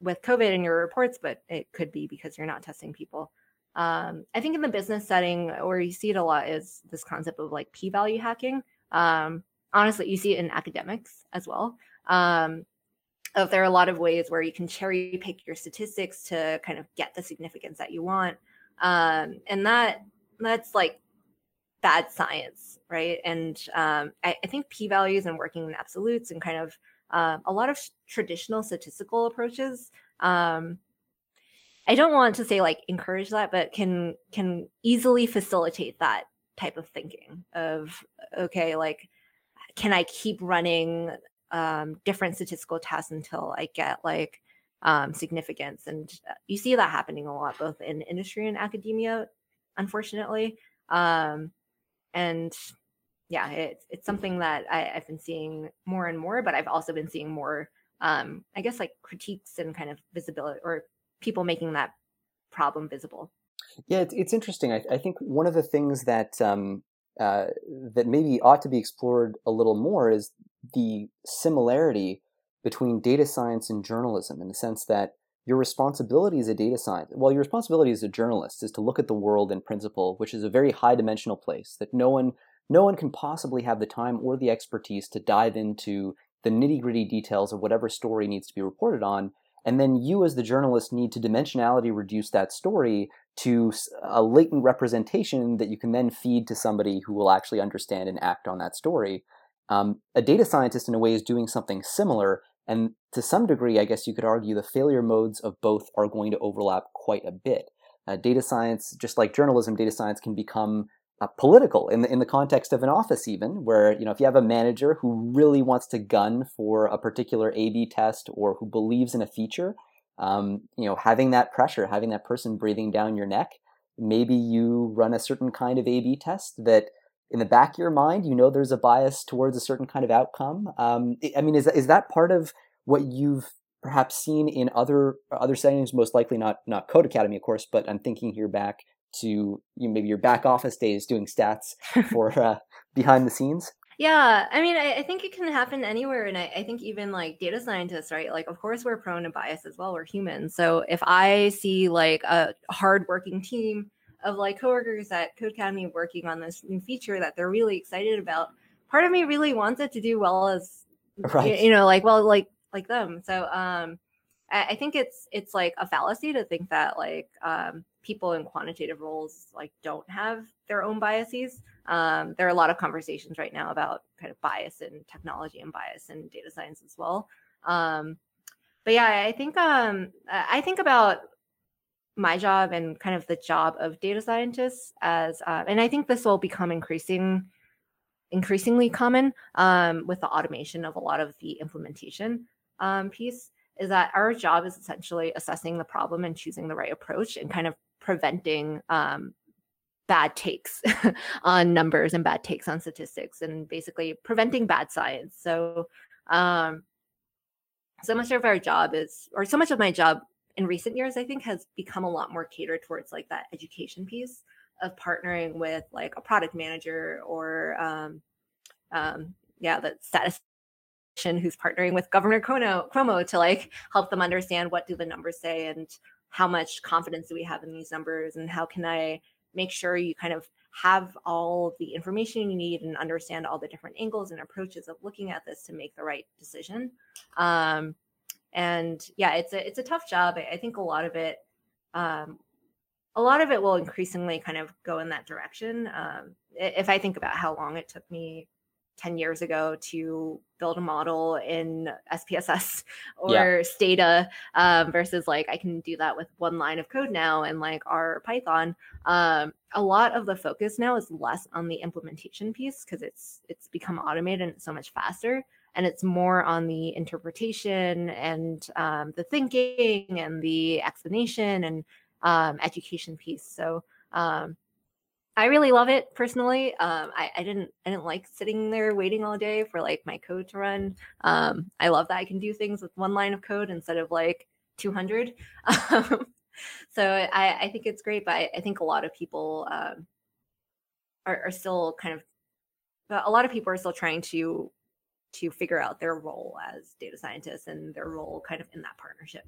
with covid in your reports but it could be because you're not testing people. Um, i think in the business setting where you see it a lot is this concept of like p-value hacking. Um, honestly you see it in academics as well um, if there are a lot of ways where you can cherry pick your statistics to kind of get the significance that you want. Um, and that that's like bad science right? And um, I, I, think p-values and working in absolutes and kind of uh, a lot of traditional statistical approaches um, i don't want to say like encourage that but can can easily facilitate that type of thinking of okay like can i keep running um, different statistical tests until I get like um, significance. And uh, you see that happening a lot, both in industry and academia, unfortunately. Um, and yeah, it's it's something that I, have been seeing more and more, but I've also been seeing more, um, I guess, like critiques and kind of visibility or people making that problem visible. Yeah, it's, it's interesting. I, I think one of the things that um, uh, that maybe ought to be explored a little more is the similarity between data science and journalism in the sense that your responsibility as a data scientist, well, your responsibility as a journalist is to look at the world in principle, which is a very high dimensional place that no one no one can possibly have the time or the expertise to dive into the nitty gritty details of whatever story needs to be reported on. And then you, as the journalist, need to dimensionality reduce that story to a latent representation that you can then feed to somebody who will actually understand and act on that story. Um, a data scientist, in a way, is doing something similar, and to some degree, I guess you could argue the failure modes of both are going to overlap quite a bit. Uh, data science, just like journalism, data science can become uh, political in the in the context of an office, even where you know if you have a manager who really wants to gun for a particular A/B test or who believes in a feature, um, you know, having that pressure, having that person breathing down your neck, maybe you run a certain kind of A/B test that in the back of your mind, you know there's a bias towards a certain kind of outcome. Um, I mean, is is that part of what you've perhaps seen in other other settings? Most likely not not Codecademy, of course, but I'm thinking here back to you know, maybe your back office days doing stats for uh, behind the scenes. Yeah, I mean, I, I, think it can happen anywhere, and I, I, think even like data scientists, right? Like, of course, we're prone to bias as well. We're human, so if I see like a hardworking team of like coworkers at Codecademy working on this new feature that they're really excited about. Part of me really wants it to do well as right. you know, like well, like like them. So um I, I think it's it's like a fallacy to think that like um people in quantitative roles like don't have their own biases. Um, there are a lot of conversations right now about kind of bias in technology and bias in data science as well. Um, but yeah, I think um, I think about my job and kind of the job of data scientists as uh, and i think this will become increasing increasingly common um, with the automation of a lot of the implementation um, piece is that our job is essentially assessing the problem and choosing the right approach and kind of preventing um, bad takes on numbers and bad takes on statistics and basically preventing bad science. So um, so much of our job is or so much of my job in recent years i think has become a lot more catered towards like that education piece of partnering with like a product manager or um, um, yeah the statistician who's partnering with governor cuomo, cuomo to like help them understand what do the numbers say and how much confidence do we have in these numbers and how can i make sure you kind of have all the information you need and understand all the different angles and approaches of looking at this to make the right decision. Um, and yeah it's a it's a tough job i, think a lot of it um, a lot of it will increasingly kind of go in that direction um, if i think about how long it took me 10 years ago to build a model in SPSS or yeah. Stata um, versus like I can do that with one line of code now and like R Python. Um, a lot of the focus now is less on the implementation piece because it's it's become automated and it's so much faster and it's more on the interpretation and um, the thinking and the explanation and um, education piece. So um, i really love it personally. Um, I, I, didn't i didn't like sitting there waiting all day for like my code to run. Um, i love that i can do things with one line of code instead of like 200 so I, I think it's great, but I, I think a lot of people um, are, are still kind of a lot of people are still trying to to figure out their role as data scientists and their role kind of in that partnership.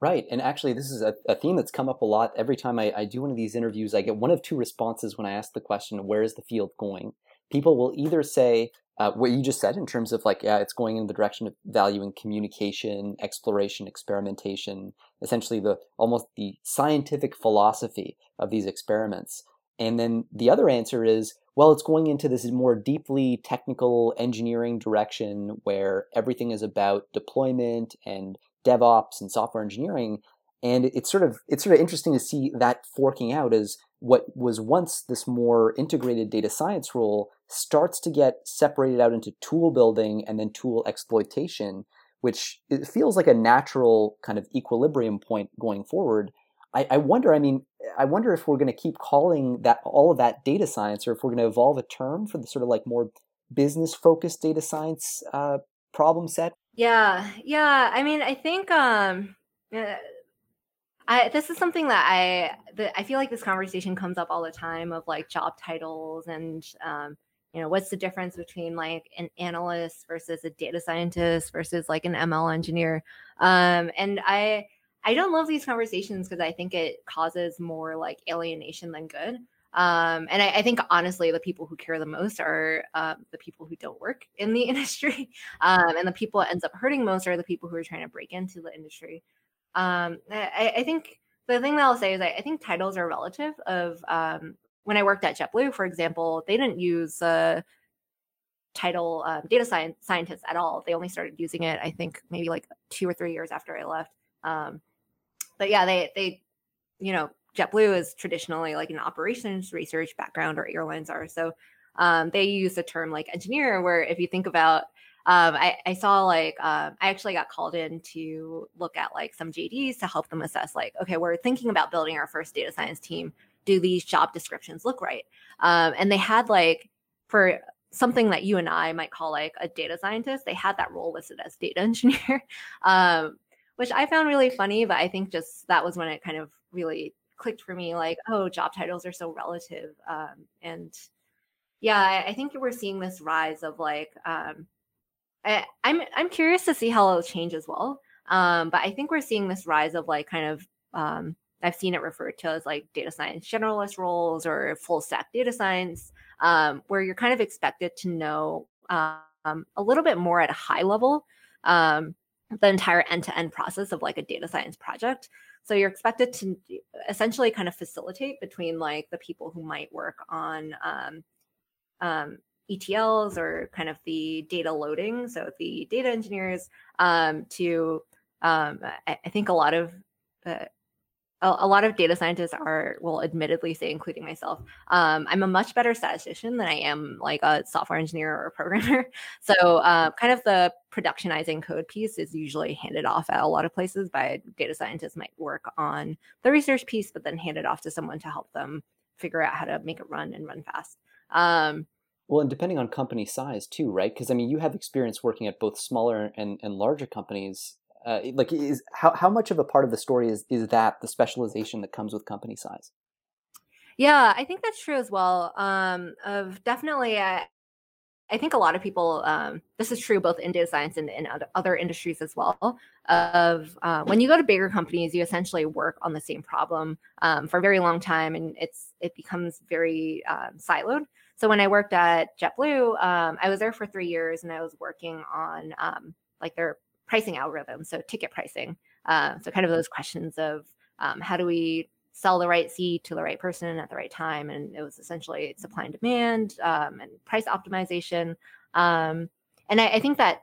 Right. And actually, this is a, a theme that's come up a lot. Every time I, I, do one of these interviews, I get one of two responses when I ask the question, where is the field going? People will either say, uh, what you just said in terms of like, yeah, it's going in the direction of valuing communication, exploration, experimentation, essentially the almost the scientific philosophy of these experiments. And then the other answer is, well, it's going into this more deeply technical engineering direction where everything is about deployment and DevOps and software engineering. And it's sort of it's sort of interesting to see that forking out as what was once this more integrated data science role starts to get separated out into tool building and then tool exploitation, which feels like a natural kind of equilibrium point going forward. I, I wonder, I mean, I wonder if we're going to keep calling that all of that data science, or if we're going to evolve a term for the sort of like more business focused data science uh, problem set. Yeah, yeah. I mean, I think um, uh, I this is something that I that I feel like this conversation comes up all the time of like job titles and um, you know what's the difference between like an analyst versus a data scientist versus like an ML engineer. Um, and I I don't love these conversations because I think it causes more like alienation than good. Um, and I, I, think honestly, the people who care the most are um, the people who don't work in the industry, um, and the people that ends up hurting most are the people who are trying to break into the industry. Um, I, I, think the thing that I'll say is I, I think titles are relative. Of um, when I worked at JetBlue, for example, they didn't use uh, title um, data science scientist at all. They only started using it, I think, maybe like two or three years after I left. Um, but yeah, they they, you know, JetBlue is traditionally like an operations research background, or airlines are. So um, they use the term like engineer, where if you think about um, I, I, saw like um, I actually got called in to look at like some JDs to help them assess like okay we're thinking about building our first data science team. Do these job descriptions look right? Um, and they had like for something that you and I might call like a data scientist they had that role listed as data engineer. Um, which I found really funny but I think just that was when it kind of really clicked for me like oh job titles are so relative um, and yeah I, I, think we're seeing this rise of like um, I, am I'm, I'm curious to see how it'll change as well. Um, but I think we're seeing this rise of like kind of um, I've seen it referred to as like data science generalist roles or full stack data science, um, where you're kind of expected to know um, a little bit more at a high level um, the entire end to end process of like a data science project. So you're expected to essentially kind of facilitate between like the people who might work on um, um, ETLs or kind of the data loading. So the data engineers um, to, um, I, I, think a lot of uh, a, a, lot of data scientists are will admittedly say, including myself, um, I'm a much better statistician than I am like a software engineer or a programmer. So uh, kind of the productionizing code piece is usually handed off at a lot of places by data scientists might work on the research piece, but then hand it off to someone to help them figure out how to make it run and run fast. Um, well, and depending on company size too, right? Because I mean, you have experience working at both smaller and, and larger companies. Uh, like, is how how much of a part of the story is is that the specialization that comes with company size? Yeah, I think that's true as well. Um, of definitely, I, I think a lot of people. Um, this is true both in data science and in other industries as well. Of uh, when you go to bigger companies, you essentially work on the same problem um, for a very long time, and it's it becomes very um, siloed. So when I worked at JetBlue, um, I was there for three years, and I was working on um, like their pricing algorithm, so ticket pricing. Uh, so kind of those questions of um, how do we sell the right seat to the right person at the right time. And it was essentially supply and demand um, and price optimization. Um, and I, I, think that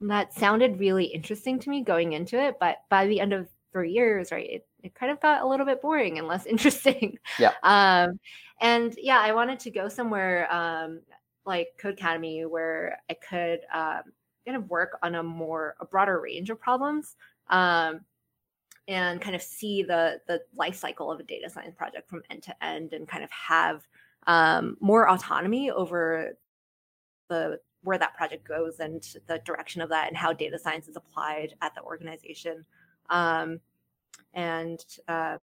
that sounded really interesting to me going into it. But by the end of three years, right, it, it kind of got a little bit boring and less interesting. Yeah. Um, and yeah, I wanted to go somewhere um, like Codecademy where I could um, kind of work on a more a broader range of problems. Um, and kind of see the the life cycle of a data science project from end to end and kind of have um, more autonomy over the where that project goes and the direction of that and how data science is applied at the organization um, and uh,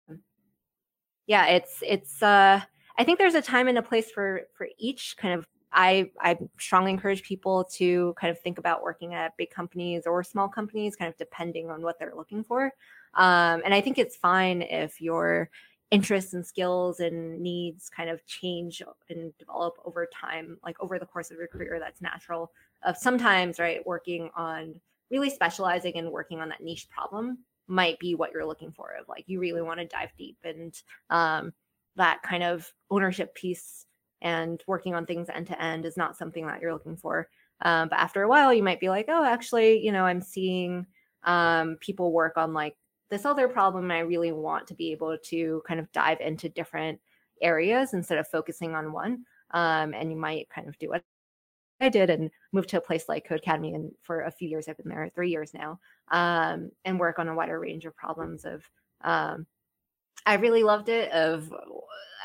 yeah it's it's uh, i think there's a time and a place for for each kind of I I strongly encourage people to kind of think about working at big companies or small companies, kind of depending on what they're looking for. Um, and I think it's fine if your interests and skills and needs kind of change and develop over time, like over the course of your career. That's natural. Of sometimes, right, working on really specializing and working on that niche problem might be what you're looking for. Of like you really want to dive deep and um, that kind of ownership piece and working on things end to end is not something that you're looking for. Um, but after a while, you might be like, oh, actually, you know, I'm seeing um, people work on like this other problem. And I really want to be able to kind of dive into different areas instead of focusing on one. Um, and you might kind of do what I did and move to a place like Codecademy. And for a few years, I've been there three years now, um, and work on a wider range of problems. Of um, I really loved it. Of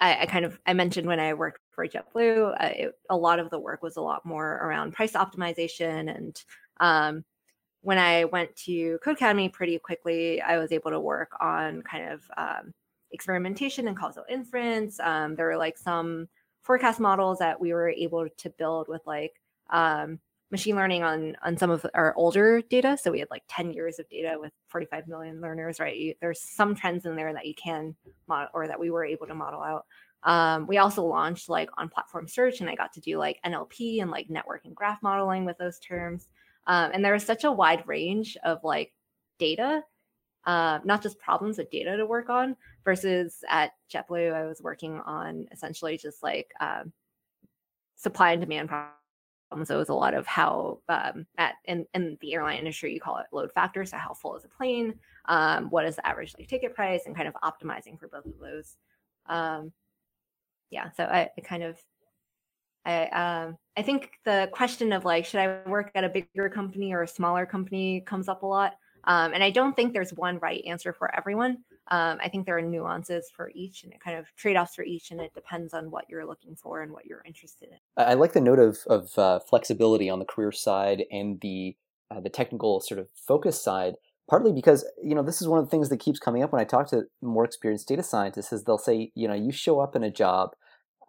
I, I, kind of I mentioned when I worked for JetBlue, uh, it, a lot of the work was a lot more around price optimization and um, when I went to Codecademy pretty quickly, I was able to work on kind of um, experimentation and causal inference. Um, there were like some forecast models that we were able to build with like um, machine learning on on some of our older data. So we had like 10 years of data with 45 million learners, right? You, there's some trends in there that you can model or that we were able to model out. Um, we also launched like on platform search and I got to do like NLP and like network and graph modeling with those terms. Um, and there was such a wide range of like data, uh, not just problems, but data to work on. Versus at JetBlue, I was working on essentially just like um, supply and demand problems. So it was a lot of how um, at in, in the airline industry you call it load factor. So how full is a plane? Um, what is the average like ticket price? And kind of optimizing for both of those. Um, yeah, so I, I kind of I um, I think the question of like, should I work at a bigger company or a smaller company comes up a lot. Um, and I don't think there's one right answer for everyone. Um, I think there are nuances for each and it kind of trade offs for each, and it depends on what you're looking for and what you're interested in. I like the note of, of uh, flexibility on the career side and the uh, the technical sort of focus side. Partly because you know this is one of the things that keeps coming up when I talk to more experienced data scientists is they'll say you know you show up in a job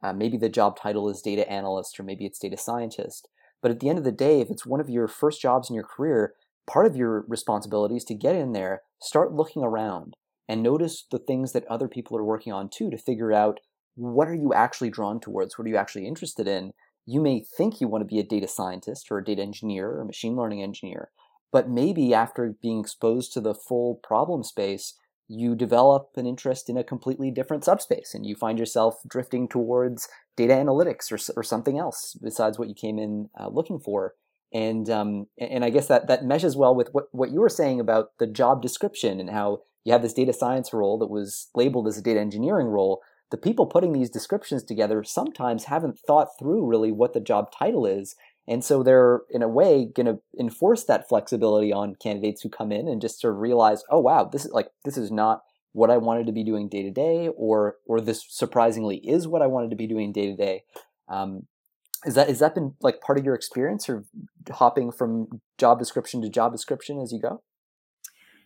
uh, maybe the job title is data analyst or maybe it's data scientist. But at the end of the day, if it's one of your first jobs in your career, part of your responsibility is to get in there, start looking around, and notice the things that other people are working on too to figure out what are you actually drawn towards? What are you actually interested in? You may think you want to be a data scientist or a data engineer or a machine learning engineer, but maybe after being exposed to the full problem space, you develop an interest in a completely different subspace and you find yourself drifting towards data analytics or, or something else besides what you came in uh, looking for. And um, and I guess that that meshes well with what, what you were saying about the job description and how you have this data science role that was labeled as a data engineering role. The people putting these descriptions together sometimes haven't thought through really what the job title is. And so they're, in a way, going to enforce that flexibility on candidates who come in and just sort of realize, oh, wow, this is like, this is not what I wanted to be doing day to day, or or this surprisingly is what I wanted to be doing day to day. Um, is that is that been like part of your experience, or hopping from job description to job description as you go?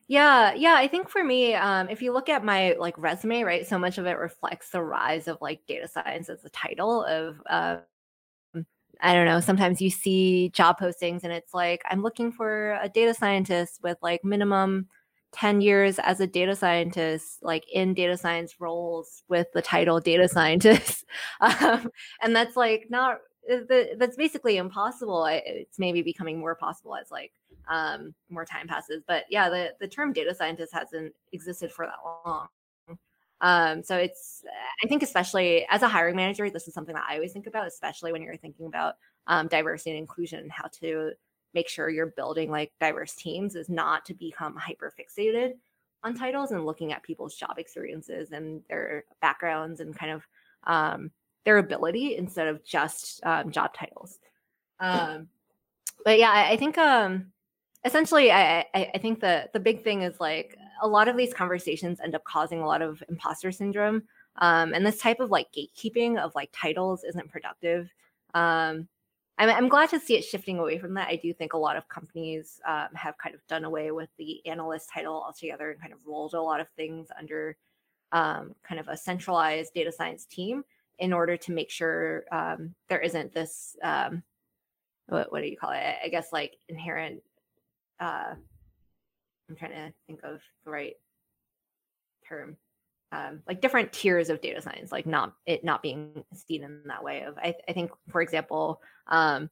Yeah, yeah. I think for me, um, if you look at my like resume, right, so much of it reflects the rise of like data science as a title of. Uh, I don't know. Sometimes you see job postings and it's like, I'm looking for a data scientist with like minimum 10 years as a data scientist, like in data science roles with the title data scientist. um, and that's like not, uh, that's basically impossible. It's maybe becoming more possible as like um, more time passes. But yeah, the, the term data scientist hasn't existed for that long. Um, so it's, I think, especially as a hiring manager, this is something that I always think about, especially when you're thinking about um, diversity and inclusion and how to make sure you're building like diverse teams is not to become hyper fixated on titles and looking at people's job experiences and their backgrounds and kind of um, their ability instead of just um, job titles. Um, but yeah, I, I think um, essentially, I, I, I think the the big thing is like a lot of these conversations end up causing a lot of imposter syndrome, um, and this type of like gatekeeping of like titles isn't productive. Um, I'm, I'm glad to see it shifting away from that. I do think a lot of companies um, have kind of done away with the analyst title altogether and kind of rolled a lot of things under um, kind of a centralized data science team in order to make sure um, there isn't this um, what, what do you call it? I guess like inherent uh, I'm trying to think of the right term. Um, like different tiers of data science, like not it not being seen in that way. Of I, I think, for example, um,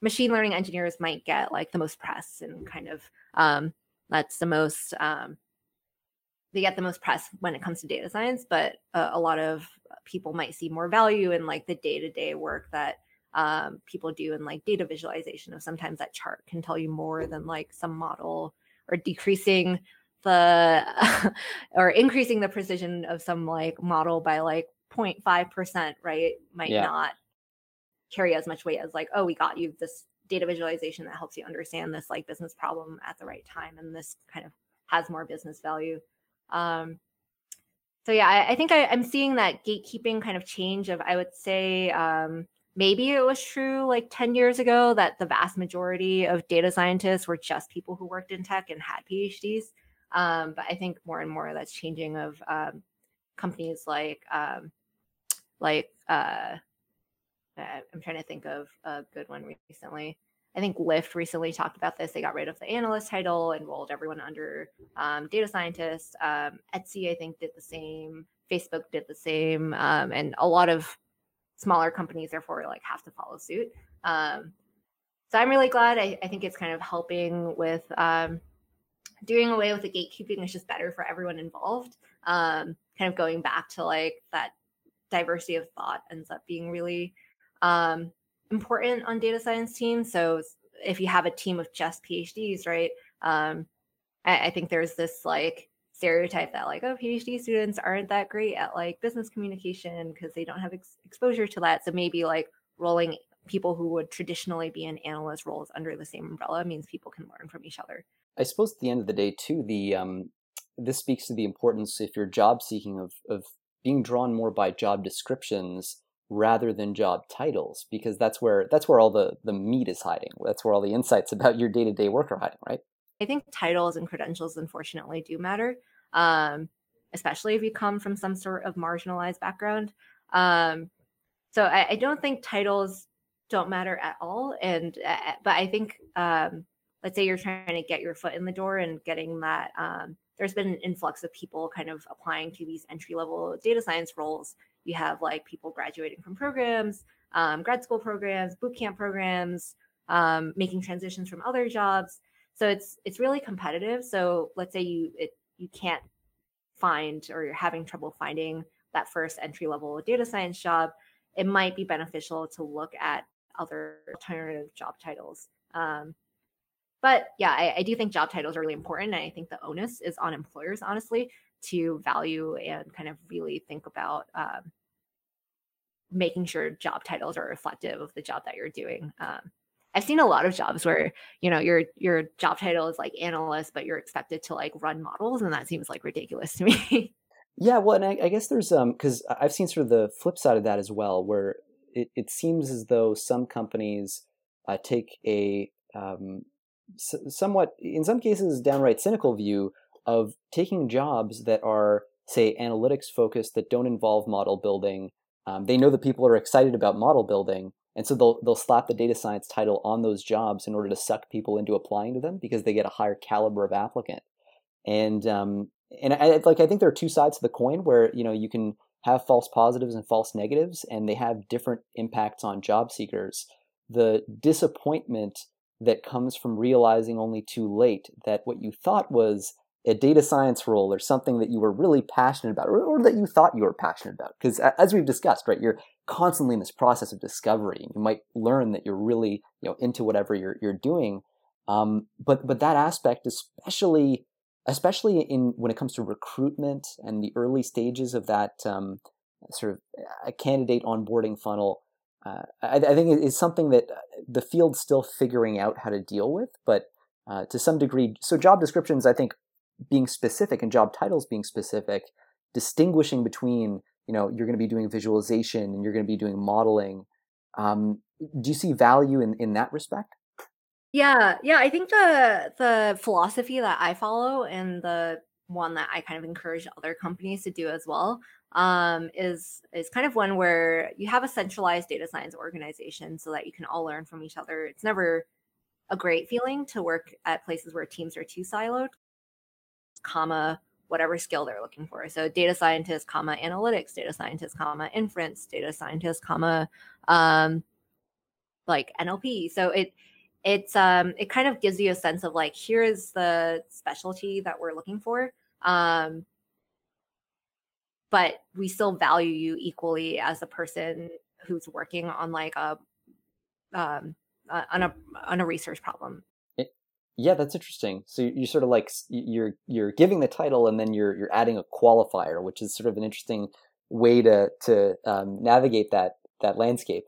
machine learning engineers might get like the most press and kind of um, that's the most um, they get the most press when it comes to data science. But uh, a lot of people might see more value in like the day to day work that um, people do in like data visualization of sometimes that chart can tell you more than like some model or decreasing the or increasing the precision of some like model by like 0.5% right might yeah. not carry as much weight as like oh we got you this data visualization that helps you understand this like business problem at the right time and this kind of has more business value um so yeah i, I think I, am seeing that gatekeeping kind of change of i would say um maybe it was true like 10 years ago that the vast majority of data scientists were just people who worked in tech and had phds. Um, but i think more and more that's changing of um, companies like um, like uh, uh i'm trying to think of a good one recently. I think lyft recently talked about this. They got rid of the analyst title and rolled everyone under um, data scientists um, etsy i think did the same. Facebook did the same. Um, and a lot of smaller companies therefore like have to follow suit. Um, so i'm really glad. I, I, think it's kind of helping with um, doing away with the gatekeeping is just better for everyone involved. Um, kind of going back to like that diversity of thought ends up being really um, important on data science teams. So if you have a team of just phds right um, I, I think there's this like stereotype that like oh phd students aren't that great at like business communication because they don't have ex- exposure to that. So maybe like rolling people who would traditionally be in analyst roles under the same umbrella means people can learn from each other. I suppose at the end of the day too the um this speaks to the importance if you're job seeking of of being drawn more by job descriptions rather than job titles because that's where that's where all the the meat is hiding. That's where all the insights about your day-to-day work are hiding right? I think titles and credentials, unfortunately, do matter, um, especially if you come from some sort of marginalized background. Um, so I, I, don't think titles don't matter at all. And uh, but I think um, let's say you're trying to get your foot in the door and getting that. Um, there's been an influx of people kind of applying to these entry level data science roles. You have like people graduating from programs, um, grad school programs, boot camp programs, um, making transitions from other jobs so it's it's really competitive. So let's say you it, you can't find or you're having trouble finding that first entry level data science job, it might be beneficial to look at other alternative job titles. Um, but yeah, I, I, do think job titles are really important. And I think the onus is on employers, honestly, to value and kind of really think about um, making sure job titles are reflective of the job that you're doing. Um, I've seen a lot of jobs where you know your your job title is like analyst, but you're expected to like run models, and that seems like ridiculous to me. yeah, well, and I, I guess there's um because I've seen sort of the flip side of that as well, where it, it seems as though some companies uh, take a um, s- somewhat, in some cases, downright cynical view of taking jobs that are, say, analytics focused that don't involve model building. Um, they know that people are excited about model building, and so they'll they'll slap the data science title on those jobs in order to suck people into applying to them because they get a higher caliber of applicant. And um, and I, like I think there are two sides to the coin where you know you can have false positives and false negatives, and they have different impacts on job seekers. The disappointment that comes from realizing only too late that what you thought was a data science role or something that you were really passionate about or, or that you thought you were passionate about because as we've discussed right you're constantly in this process of discovery you might learn that you're really you know into whatever you're, you're doing um, but but that aspect especially especially in when it comes to recruitment and the early stages of that um, sort of a uh, candidate onboarding funnel uh, I, I, think it's something that uh, the field's still figuring out how to deal with but uh, to some degree so job descriptions i think being specific and job titles being specific, distinguishing between you know you're going to be doing visualization and you're going to be doing modeling. Um, do you see value in in that respect? Yeah, yeah. I think the the philosophy that I follow and the one that I kind of encourage other companies to do as well um, is is kind of one where you have a centralized data science organization so that you can all learn from each other. It's never a great feeling to work at places where teams are too siloed comma whatever skill they're looking for. So data scientist, comma analytics, data scientist, comma inference, data scientist, comma um, like NLP. So it it's um it kind of gives you a sense of like here is the specialty that we're looking for. Um, but we still value you equally as a person who's working on like a um on a on a research problem yeah, that's interesting. So you sort of like you're you're giving the title and then you're you're adding a qualifier, which is sort of an interesting way to to um, navigate that that landscape.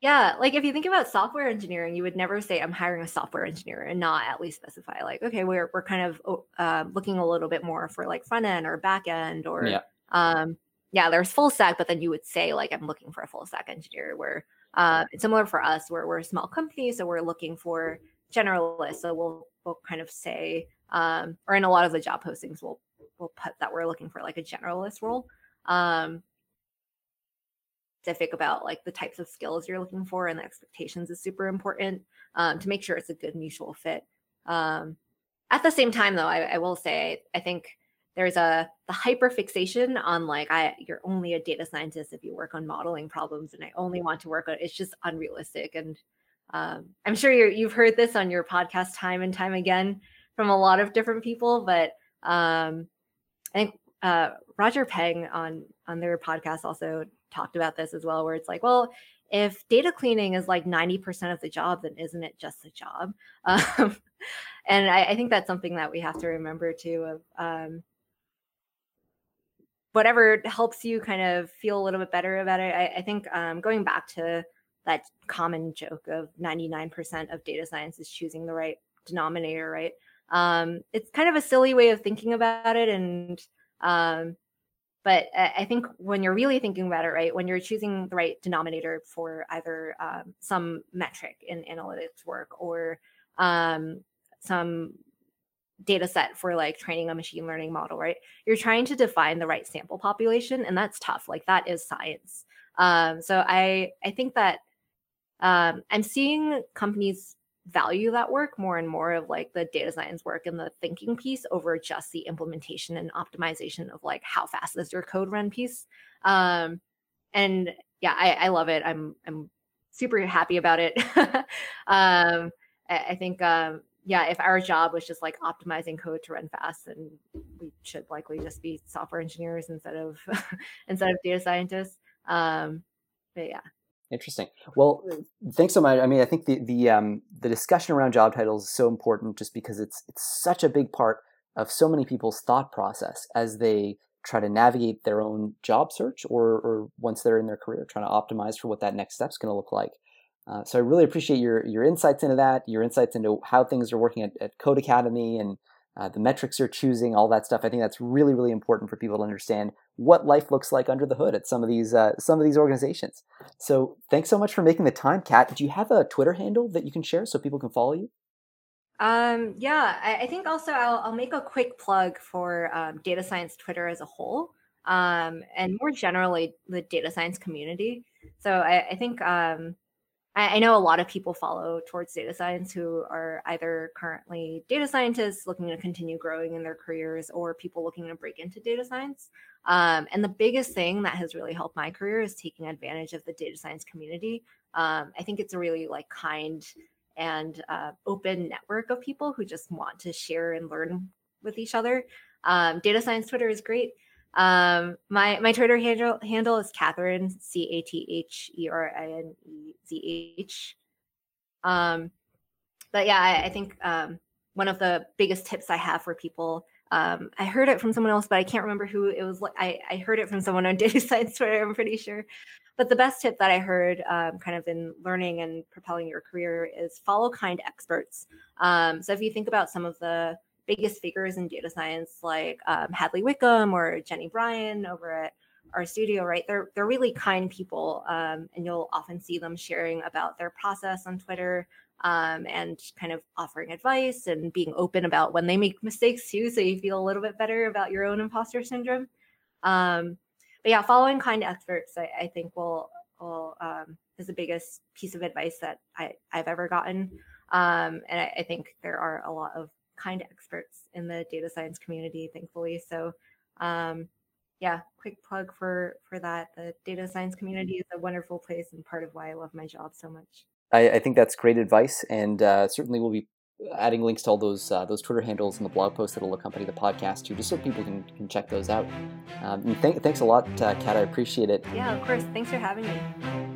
Yeah, like if you think about software engineering, you would never say I'm hiring a software engineer and not at least specify like, okay, we're we're kind of uh, looking a little bit more for like front end or back end or yeah. um yeah, there's full stack, but then you would say like I'm looking for a full stack engineer. Where uh, it's similar for us, where we're a small company, so we're looking for generalist. So we'll we'll kind of say, um, or in a lot of the job postings, we'll we'll put that we're looking for like a generalist role. Um, specific about like the types of skills you're looking for and the expectations is super important um, to make sure it's a good mutual fit. Um, at the same time, though, I, I will say I think there's a the hyper fixation on like I you're only a data scientist if you work on modeling problems, and I only want to work on it's just unrealistic and um, I'm sure you have heard this on your podcast time and time again from a lot of different people, but um, I think uh, Roger Peng on on their podcast also talked about this as well, where it's like, well, if data cleaning is like 90% of the job, then isn't it just a job? Um, and I, I, think that's something that we have to remember too. Of um, whatever helps you kind of feel a little bit better about it. I, I think um, going back to that common joke of 99% of data science is choosing the right denominator, right? Um, it's kind of a silly way of thinking about it. And, um, but I think when you're really thinking about it, right, when you're choosing the right denominator for either um, some metric in analytics work or um, some data set for like training a machine learning model, right? You're trying to define the right sample population, and that's tough. Like that is science. Um, so I I think that um, I'm seeing companies value that work more and more of like the data science work and the thinking piece over just the implementation and optimization of like how fast is your code run piece. Um, and yeah, I, I love it. I'm I'm super happy about it. um, I, I think um, yeah, if our job was just like optimizing code to run fast, then we should likely just be software engineers instead of instead of data scientists. Um, but yeah, Interesting. Well, thanks so much. I mean, I think the the um, the discussion around job titles is so important, just because it's it's such a big part of so many people's thought process as they try to navigate their own job search, or or once they're in their career, trying to optimize for what that next step's going to look like. Uh, so I really appreciate your your insights into that, your insights into how things are working at, at Codecademy and uh, the metrics you're choosing, all that stuff. I think that's really really important for people to understand what life looks like under the hood at some of these uh, some of these organizations. So thanks so much for making the time, Cat. Do you have a Twitter handle that you can share so people can follow you? Um, yeah, I, I, think also I'll, I'll make a quick plug for um, data science Twitter as a whole, um, and more generally the data science community. So I, I think um, I, I, know a lot of people follow towards data science who are either currently data scientists looking to continue growing in their careers, or people looking to break into data science. Um, and the biggest thing that has really helped my career is taking advantage of the data science community. Um, I think it's a really like kind and uh, open network of people who just want to share and learn with each other. Um, data science Twitter is great. Um, my my Twitter handle handle is Catherine C A T H E R I N E Z H. Um, but yeah, I, I think um, one of the biggest tips I have for people. Um, I heard it from someone else, but I can't remember who it was. I, I heard it from someone on data science Twitter. I'm pretty sure, but the best tip that I heard, um, kind of in learning and propelling your career, is follow kind experts. Um, so if you think about some of the biggest figures in data science, like um, Hadley Wickham or Jenny Bryan over at RStudio, right? They're they're really kind people, um, and you'll often see them sharing about their process on Twitter. Um, and kind of offering advice and being open about when they make mistakes too, so you feel a little bit better about your own imposter syndrome. Um, but yeah, following kind experts, I, I think will will um, is the biggest piece of advice that I, I've ever gotten. Um, and I, I, think there are a lot of kind experts in the data science community, thankfully. So um, yeah, quick plug for for that. The data science community is a wonderful place and part of why I love my job so much. I, I think that's great advice, and uh, certainly we'll be adding links to all those uh, those Twitter handles and the blog posts that'll accompany the podcast too, just so people can, can check those out. Um, th- thanks a lot, uh, Cat. I appreciate it. Yeah, of course. Thanks for having me.